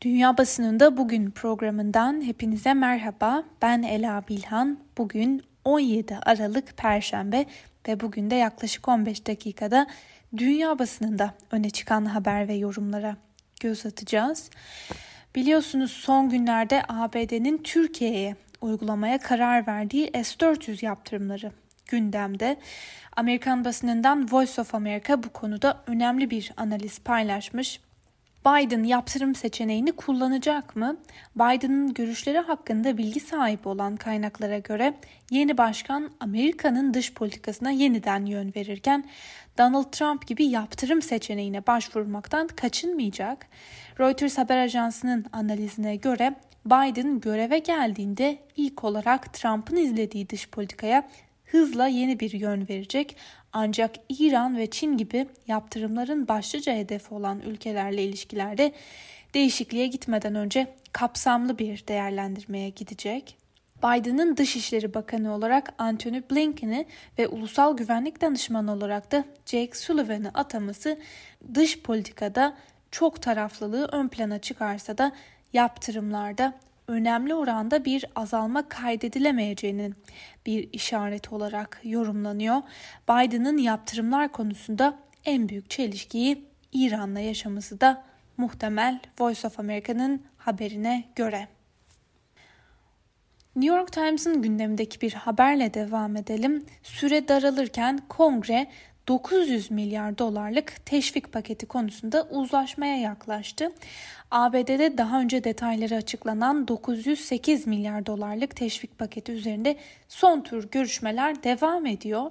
Dünya Basınında Bugün programından hepinize merhaba. Ben Ela Bilhan. Bugün 17 Aralık Perşembe ve bugün de yaklaşık 15 dakikada dünya basınında öne çıkan haber ve yorumlara göz atacağız. Biliyorsunuz son günlerde ABD'nin Türkiye'ye uygulamaya karar verdiği S-400 yaptırımları gündemde. Amerikan basınından Voice of America bu konuda önemli bir analiz paylaşmış. Biden yaptırım seçeneğini kullanacak mı? Biden'ın görüşleri hakkında bilgi sahibi olan kaynaklara göre yeni başkan Amerika'nın dış politikasına yeniden yön verirken Donald Trump gibi yaptırım seçeneğine başvurmaktan kaçınmayacak. Reuters haber ajansının analizine göre Biden göreve geldiğinde ilk olarak Trump'ın izlediği dış politikaya hızla yeni bir yön verecek ancak İran ve Çin gibi yaptırımların başlıca hedefi olan ülkelerle ilişkilerde değişikliğe gitmeden önce kapsamlı bir değerlendirmeye gidecek. Biden'ın Dışişleri Bakanı olarak Antony Blinken'i ve Ulusal Güvenlik Danışmanı olarak da Jake Sullivan'ı ataması dış politikada çok taraflılığı ön plana çıkarsa da yaptırımlarda önemli oranda bir azalma kaydedilemeyeceğinin bir işaret olarak yorumlanıyor. Biden'ın yaptırımlar konusunda en büyük çelişkiyi İran'la yaşaması da muhtemel Voice of America'nın haberine göre. New York Times'ın gündemindeki bir haberle devam edelim. Süre daralırken Kongre 900 milyar dolarlık teşvik paketi konusunda uzlaşmaya yaklaştı. ABD'de daha önce detayları açıklanan 908 milyar dolarlık teşvik paketi üzerinde son tür görüşmeler devam ediyor.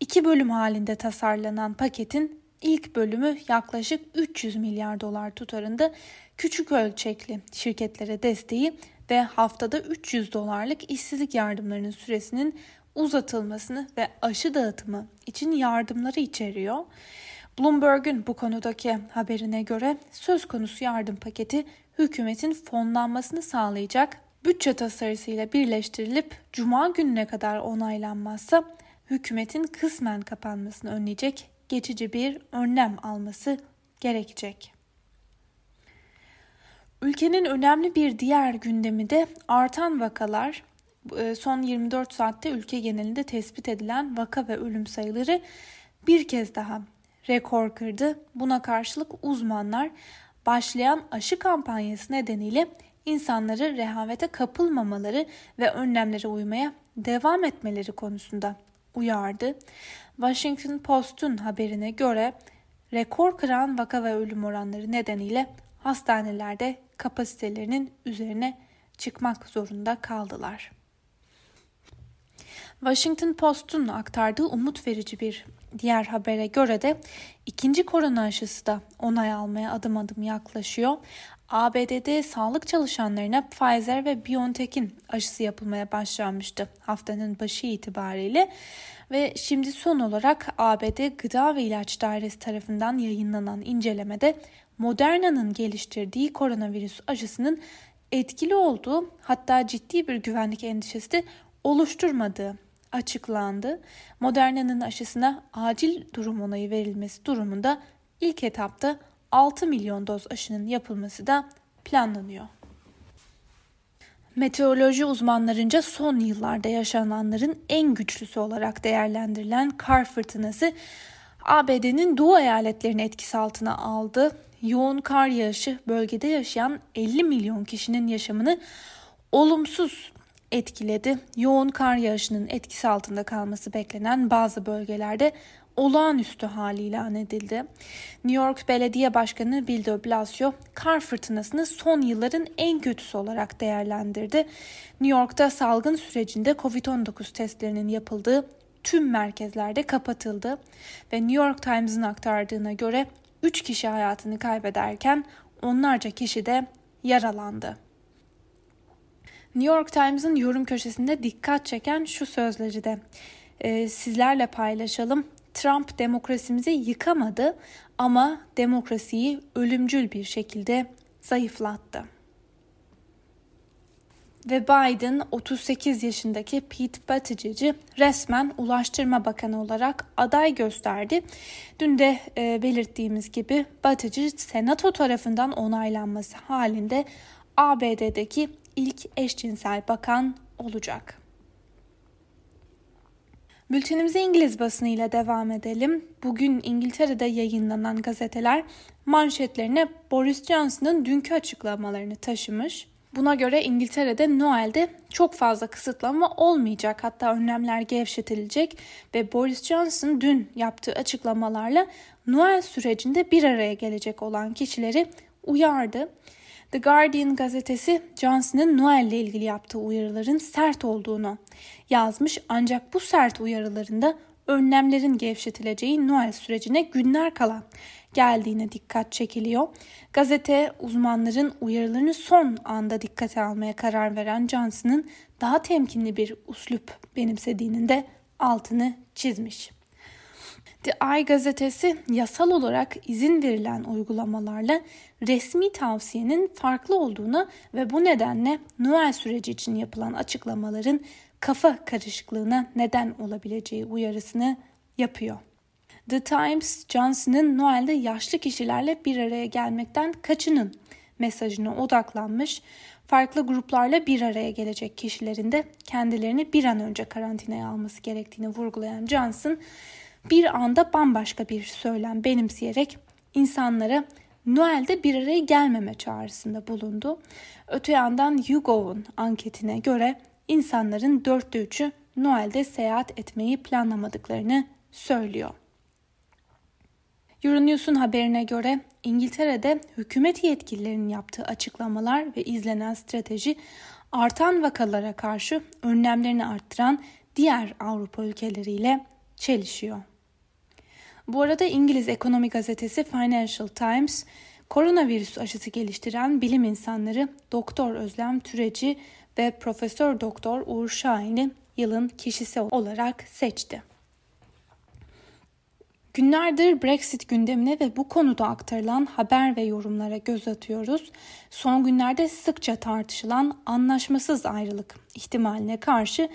İki bölüm halinde tasarlanan paketin ilk bölümü yaklaşık 300 milyar dolar tutarında küçük ölçekli şirketlere desteği ve haftada 300 dolarlık işsizlik yardımlarının süresinin uzatılmasını ve aşı dağıtımı için yardımları içeriyor. Bloomberg'un bu konudaki haberine göre söz konusu yardım paketi hükümetin fonlanmasını sağlayacak bütçe tasarısıyla birleştirilip cuma gününe kadar onaylanmazsa hükümetin kısmen kapanmasını önleyecek geçici bir önlem alması gerekecek. Ülkenin önemli bir diğer gündemi de artan vakalar. E, son 24 saatte ülke genelinde tespit edilen vaka ve ölüm sayıları bir kez daha rekor kırdı. Buna karşılık uzmanlar başlayan aşı kampanyası nedeniyle insanları rehavete kapılmamaları ve önlemlere uymaya devam etmeleri konusunda uyardı. Washington Post'un haberine göre rekor kıran vaka ve ölüm oranları nedeniyle hastanelerde kapasitelerinin üzerine çıkmak zorunda kaldılar. Washington Post'un aktardığı umut verici bir diğer habere göre de ikinci korona aşısı da onay almaya adım adım yaklaşıyor. ABD'de sağlık çalışanlarına Pfizer ve BioNTech'in aşısı yapılmaya başlanmıştı haftanın başı itibariyle ve şimdi son olarak ABD Gıda ve İlaç Dairesi tarafından yayınlanan incelemede Moderna'nın geliştirdiği koronavirüs aşısının etkili olduğu hatta ciddi bir güvenlik endişesi de oluşturmadığı açıklandı. Moderna'nın aşısına acil durum onayı verilmesi durumunda ilk etapta 6 milyon doz aşının yapılması da planlanıyor. Meteoroloji uzmanlarınca son yıllarda yaşananların en güçlüsü olarak değerlendirilen kar fırtınası ABD'nin doğu eyaletlerini etkisi altına aldı. Yoğun kar yağışı bölgede yaşayan 50 milyon kişinin yaşamını olumsuz etkiledi. Yoğun kar yağışının etkisi altında kalması beklenen bazı bölgelerde olağanüstü hali ilan edildi. New York Belediye Başkanı Bill de Blasio kar fırtınasını son yılların en kötüsü olarak değerlendirdi. New York'ta salgın sürecinde COVID-19 testlerinin yapıldığı tüm merkezlerde kapatıldı ve New York Times'ın aktardığına göre 3 kişi hayatını kaybederken onlarca kişi de yaralandı. New York Times'ın yorum köşesinde dikkat çeken şu sözleri de e, sizlerle paylaşalım. Trump demokrasimizi yıkamadı ama demokrasiyi ölümcül bir şekilde zayıflattı. ve Biden 38 yaşındaki Pete Buttigieg'i resmen Ulaştırma Bakanı olarak aday gösterdi. Dün de e, belirttiğimiz gibi Buttigieg Senato tarafından onaylanması halinde ABD'deki ilk eşcinsel bakan olacak. Bültenimize İngiliz basını ile devam edelim. Bugün İngiltere'de yayınlanan gazeteler manşetlerine Boris Johnson'ın dünkü açıklamalarını taşımış. Buna göre İngiltere'de Noel'de çok fazla kısıtlama olmayacak hatta önlemler gevşetilecek ve Boris Johnson dün yaptığı açıklamalarla Noel sürecinde bir araya gelecek olan kişileri uyardı. The Guardian gazetesi Johnson'ın Noel ile ilgili yaptığı uyarıların sert olduğunu yazmış ancak bu sert uyarılarında önlemlerin gevşetileceği Noel sürecine günler kala geldiğine dikkat çekiliyor. Gazete uzmanların uyarılarını son anda dikkate almaya karar veren Johnson'ın daha temkinli bir uslup benimsediğinin de altını çizmiş. The Eye gazetesi yasal olarak izin verilen uygulamalarla resmi tavsiyenin farklı olduğunu ve bu nedenle Noel süreci için yapılan açıklamaların kafa karışıklığına neden olabileceği uyarısını yapıyor. The Times, Johnson'ın Noel'de yaşlı kişilerle bir araya gelmekten kaçının mesajına odaklanmış. Farklı gruplarla bir araya gelecek kişilerin de kendilerini bir an önce karantinaya alması gerektiğini vurgulayan Johnson, bir anda bambaşka bir söylem benimseyerek insanlara Noel'de bir araya gelmeme çağrısında bulundu. Öte yandan YouGov'un anketine göre insanların dörtte üçü Noel'de seyahat etmeyi planlamadıklarını söylüyor. Euronews'un haberine göre İngiltere'de hükümet yetkililerinin yaptığı açıklamalar ve izlenen strateji artan vakalara karşı önlemlerini arttıran diğer Avrupa ülkeleriyle çelişiyor. Bu arada İngiliz ekonomi gazetesi Financial Times, koronavirüs aşısı geliştiren bilim insanları Doktor Özlem Türeci ve Profesör Doktor Uğur Şahin'i yılın kişisi olarak seçti. Günlerdir Brexit gündemine ve bu konuda aktarılan haber ve yorumlara göz atıyoruz. Son günlerde sıkça tartışılan anlaşmasız ayrılık ihtimaline karşı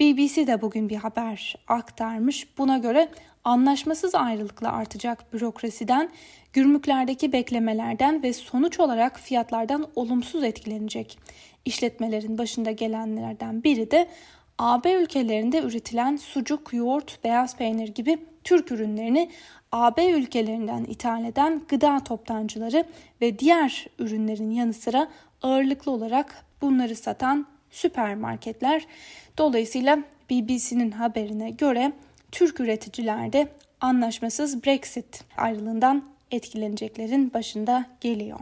BBC de bugün bir haber aktarmış. Buna göre anlaşmasız ayrılıkla artacak bürokrasiden, gümrüklerdeki beklemelerden ve sonuç olarak fiyatlardan olumsuz etkilenecek işletmelerin başında gelenlerden biri de AB ülkelerinde üretilen sucuk, yoğurt, beyaz peynir gibi Türk ürünlerini AB ülkelerinden ithal eden gıda toptancıları ve diğer ürünlerin yanı sıra ağırlıklı olarak bunları satan süpermarketler. Dolayısıyla BBC'nin haberine göre Türk üreticiler de anlaşmasız Brexit ayrılığından etkileneceklerin başında geliyor.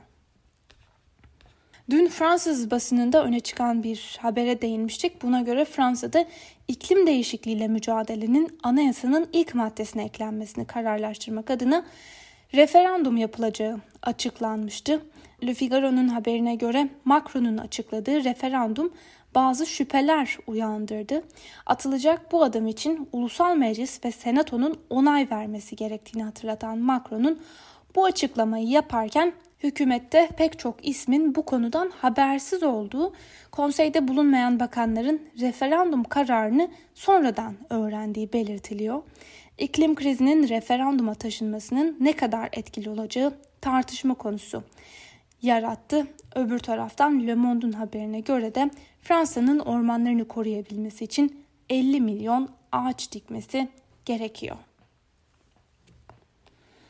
Dün Fransız basınında öne çıkan bir habere değinmiştik. Buna göre Fransa'da iklim değişikliğiyle mücadelenin anayasanın ilk maddesine eklenmesini kararlaştırmak adına referandum yapılacağı açıklanmıştı. Le Figaro'nun haberine göre Macron'un açıkladığı referandum bazı şüpheler uyandırdı. Atılacak bu adım için ulusal meclis ve senatonun onay vermesi gerektiğini hatırlatan Macron'un bu açıklamayı yaparken hükümette pek çok ismin bu konudan habersiz olduğu, konseyde bulunmayan bakanların referandum kararını sonradan öğrendiği belirtiliyor. İklim krizinin referanduma taşınmasının ne kadar etkili olacağı tartışma konusu yarattı. Öbür taraftan Le Monde'un haberine göre de Fransa'nın ormanlarını koruyabilmesi için 50 milyon ağaç dikmesi gerekiyor.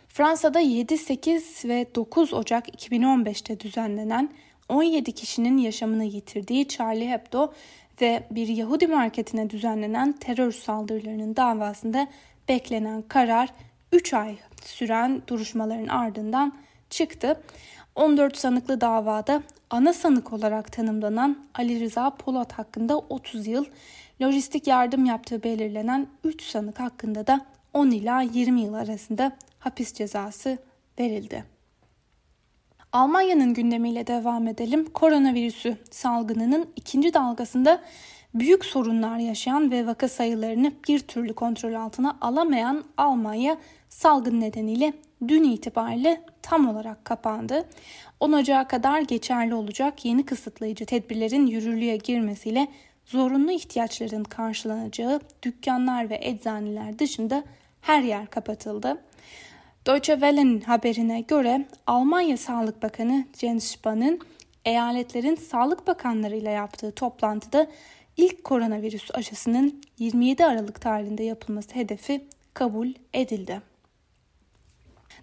Fransa'da 7, 8 ve 9 Ocak 2015'te düzenlenen 17 kişinin yaşamını yitirdiği Charlie Hebdo ve bir Yahudi marketine düzenlenen terör saldırılarının davasında beklenen karar 3 ay süren duruşmaların ardından çıktı. 14 sanıklı davada ana sanık olarak tanımlanan Ali Rıza Polat hakkında 30 yıl, lojistik yardım yaptığı belirlenen 3 sanık hakkında da 10 ila 20 yıl arasında hapis cezası verildi. Almanya'nın gündemiyle devam edelim. Koronavirüsü salgınının ikinci dalgasında büyük sorunlar yaşayan ve vaka sayılarını bir türlü kontrol altına alamayan Almanya salgın nedeniyle dün itibariyle tam olarak kapandı. 10 Ocağı kadar geçerli olacak yeni kısıtlayıcı tedbirlerin yürürlüğe girmesiyle zorunlu ihtiyaçların karşılanacağı dükkanlar ve eczaneler dışında her yer kapatıldı. Deutsche Welle'nin haberine göre Almanya Sağlık Bakanı Jens Spahn'ın eyaletlerin sağlık bakanlarıyla yaptığı toplantıda ilk koronavirüs aşısının 27 Aralık tarihinde yapılması hedefi kabul edildi.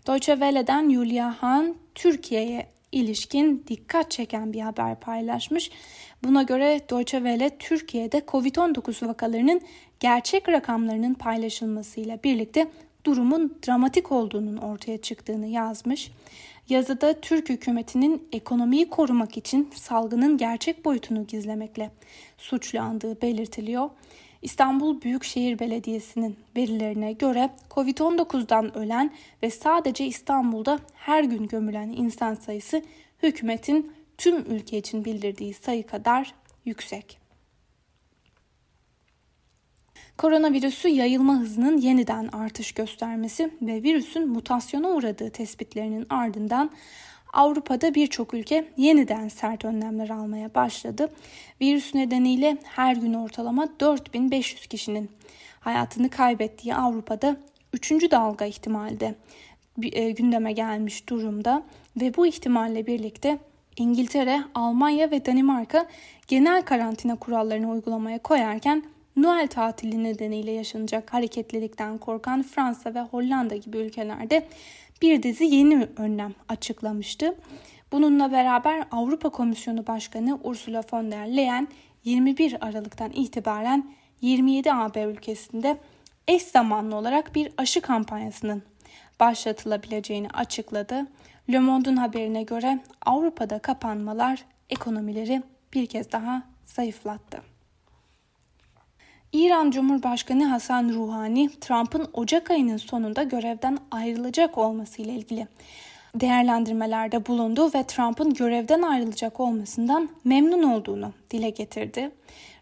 Deutsche Welle'den Julia Hahn Türkiye'ye ilişkin dikkat çeken bir haber paylaşmış. Buna göre Deutsche Welle Türkiye'de Covid-19 vakalarının gerçek rakamlarının paylaşılmasıyla birlikte durumun dramatik olduğunun ortaya çıktığını yazmış. Yazıda Türk hükümetinin ekonomiyi korumak için salgının gerçek boyutunu gizlemekle suçlandığı belirtiliyor. İstanbul Büyükşehir Belediyesi'nin verilerine göre Covid-19'dan ölen ve sadece İstanbul'da her gün gömülen insan sayısı hükümetin tüm ülke için bildirdiği sayı kadar yüksek. Koronavirüsü yayılma hızının yeniden artış göstermesi ve virüsün mutasyona uğradığı tespitlerinin ardından Avrupa'da birçok ülke yeniden sert önlemler almaya başladı. Virüs nedeniyle her gün ortalama 4500 kişinin hayatını kaybettiği Avrupa'da 3. dalga ihtimali de e, gündeme gelmiş durumda ve bu ihtimalle birlikte İngiltere, Almanya ve Danimarka genel karantina kurallarını uygulamaya koyarken Noel tatili nedeniyle yaşanacak hareketlilikten korkan Fransa ve Hollanda gibi ülkelerde bir dizi yeni önlem açıklamıştı. Bununla beraber Avrupa Komisyonu Başkanı Ursula von der Leyen 21 Aralık'tan itibaren 27 AB ülkesinde eş zamanlı olarak bir aşı kampanyasının başlatılabileceğini açıkladı. Le Monde'un haberine göre Avrupa'da kapanmalar ekonomileri bir kez daha zayıflattı. İran Cumhurbaşkanı Hasan Ruhani, Trump'ın Ocak ayının sonunda görevden ayrılacak olması ile ilgili değerlendirmelerde bulundu ve Trump'ın görevden ayrılacak olmasından memnun olduğunu dile getirdi.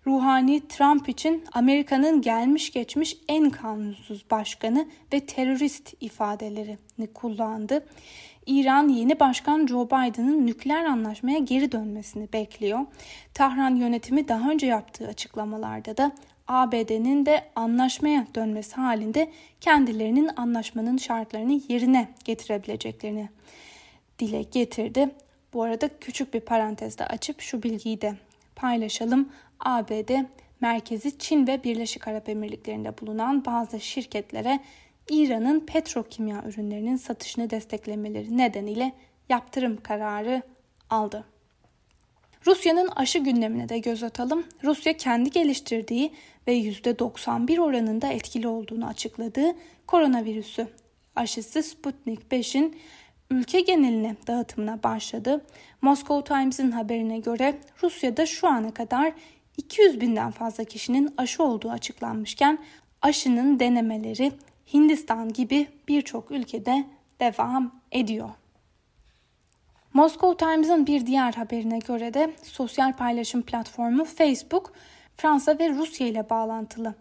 Ruhani, Trump için Amerika'nın gelmiş geçmiş en kanunsuz başkanı ve terörist ifadelerini kullandı. İran yeni başkan Joe Biden'ın nükleer anlaşmaya geri dönmesini bekliyor. Tahran yönetimi daha önce yaptığı açıklamalarda da ABD'nin de anlaşmaya dönmesi halinde kendilerinin anlaşmanın şartlarını yerine getirebileceklerini dile getirdi. Bu arada küçük bir parantezde açıp şu bilgiyi de paylaşalım. ABD merkezi Çin ve Birleşik Arap Emirlikleri'nde bulunan bazı şirketlere İran'ın petrokimya ürünlerinin satışını desteklemeleri nedeniyle yaptırım kararı aldı. Rusya'nın aşı gündemine de göz atalım. Rusya kendi geliştirdiği ve %91 oranında etkili olduğunu açıkladığı koronavirüsü aşısı Sputnik 5'in ülke geneline dağıtımına başladı. Moscow Times'in haberine göre Rusya'da şu ana kadar 200 binden fazla kişinin aşı olduğu açıklanmışken aşının denemeleri Hindistan gibi birçok ülkede devam ediyor. Moscow Times'ın bir diğer haberine göre de sosyal paylaşım platformu Facebook, Fransa ve Rusya ile bağlantılı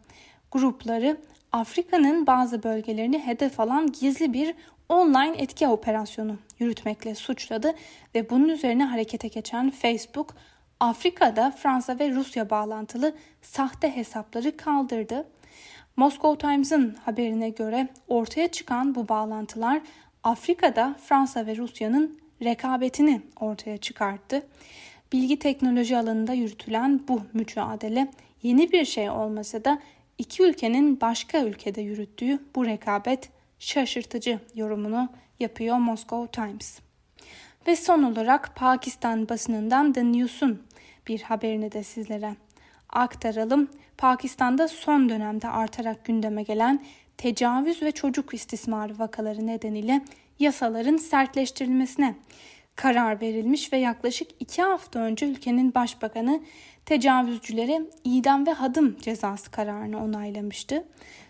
grupları Afrika'nın bazı bölgelerini hedef alan gizli bir online etki operasyonu yürütmekle suçladı ve bunun üzerine harekete geçen Facebook, Afrika'da Fransa ve Rusya bağlantılı sahte hesapları kaldırdı. Moscow Times'ın haberine göre ortaya çıkan bu bağlantılar Afrika'da Fransa ve Rusya'nın rekabetini ortaya çıkarttı. Bilgi teknoloji alanında yürütülen bu mücadele yeni bir şey olmasa da iki ülkenin başka ülkede yürüttüğü bu rekabet şaşırtıcı yorumunu yapıyor Moscow Times. Ve son olarak Pakistan basınından The News'un bir haberini de sizlere aktaralım. Pakistan'da son dönemde artarak gündeme gelen tecavüz ve çocuk istismarı vakaları nedeniyle yasaların sertleştirilmesine karar verilmiş ve yaklaşık iki hafta önce ülkenin başbakanı tecavüzcülere idam ve hadım cezası kararını onaylamıştı.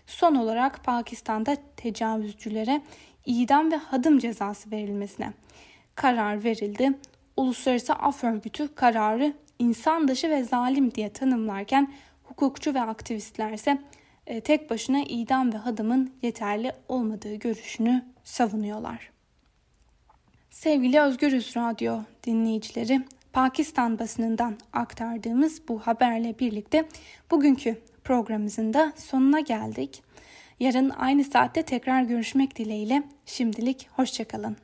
Son olarak Pakistan'da tecavüzcülere idam ve hadım cezası verilmesine karar verildi. Uluslararası Af Örgütü kararı insan dışı ve zalim diye tanımlarken hukukçu ve aktivistler ise e, tek başına idam ve hadımın yeterli olmadığı görüşünü savunuyorlar. Sevgili Özgürüz Radyo dinleyicileri, Pakistan basınından aktardığımız bu haberle birlikte bugünkü programımızın da sonuna geldik. Yarın aynı saatte tekrar görüşmek dileğiyle şimdilik hoşçakalın.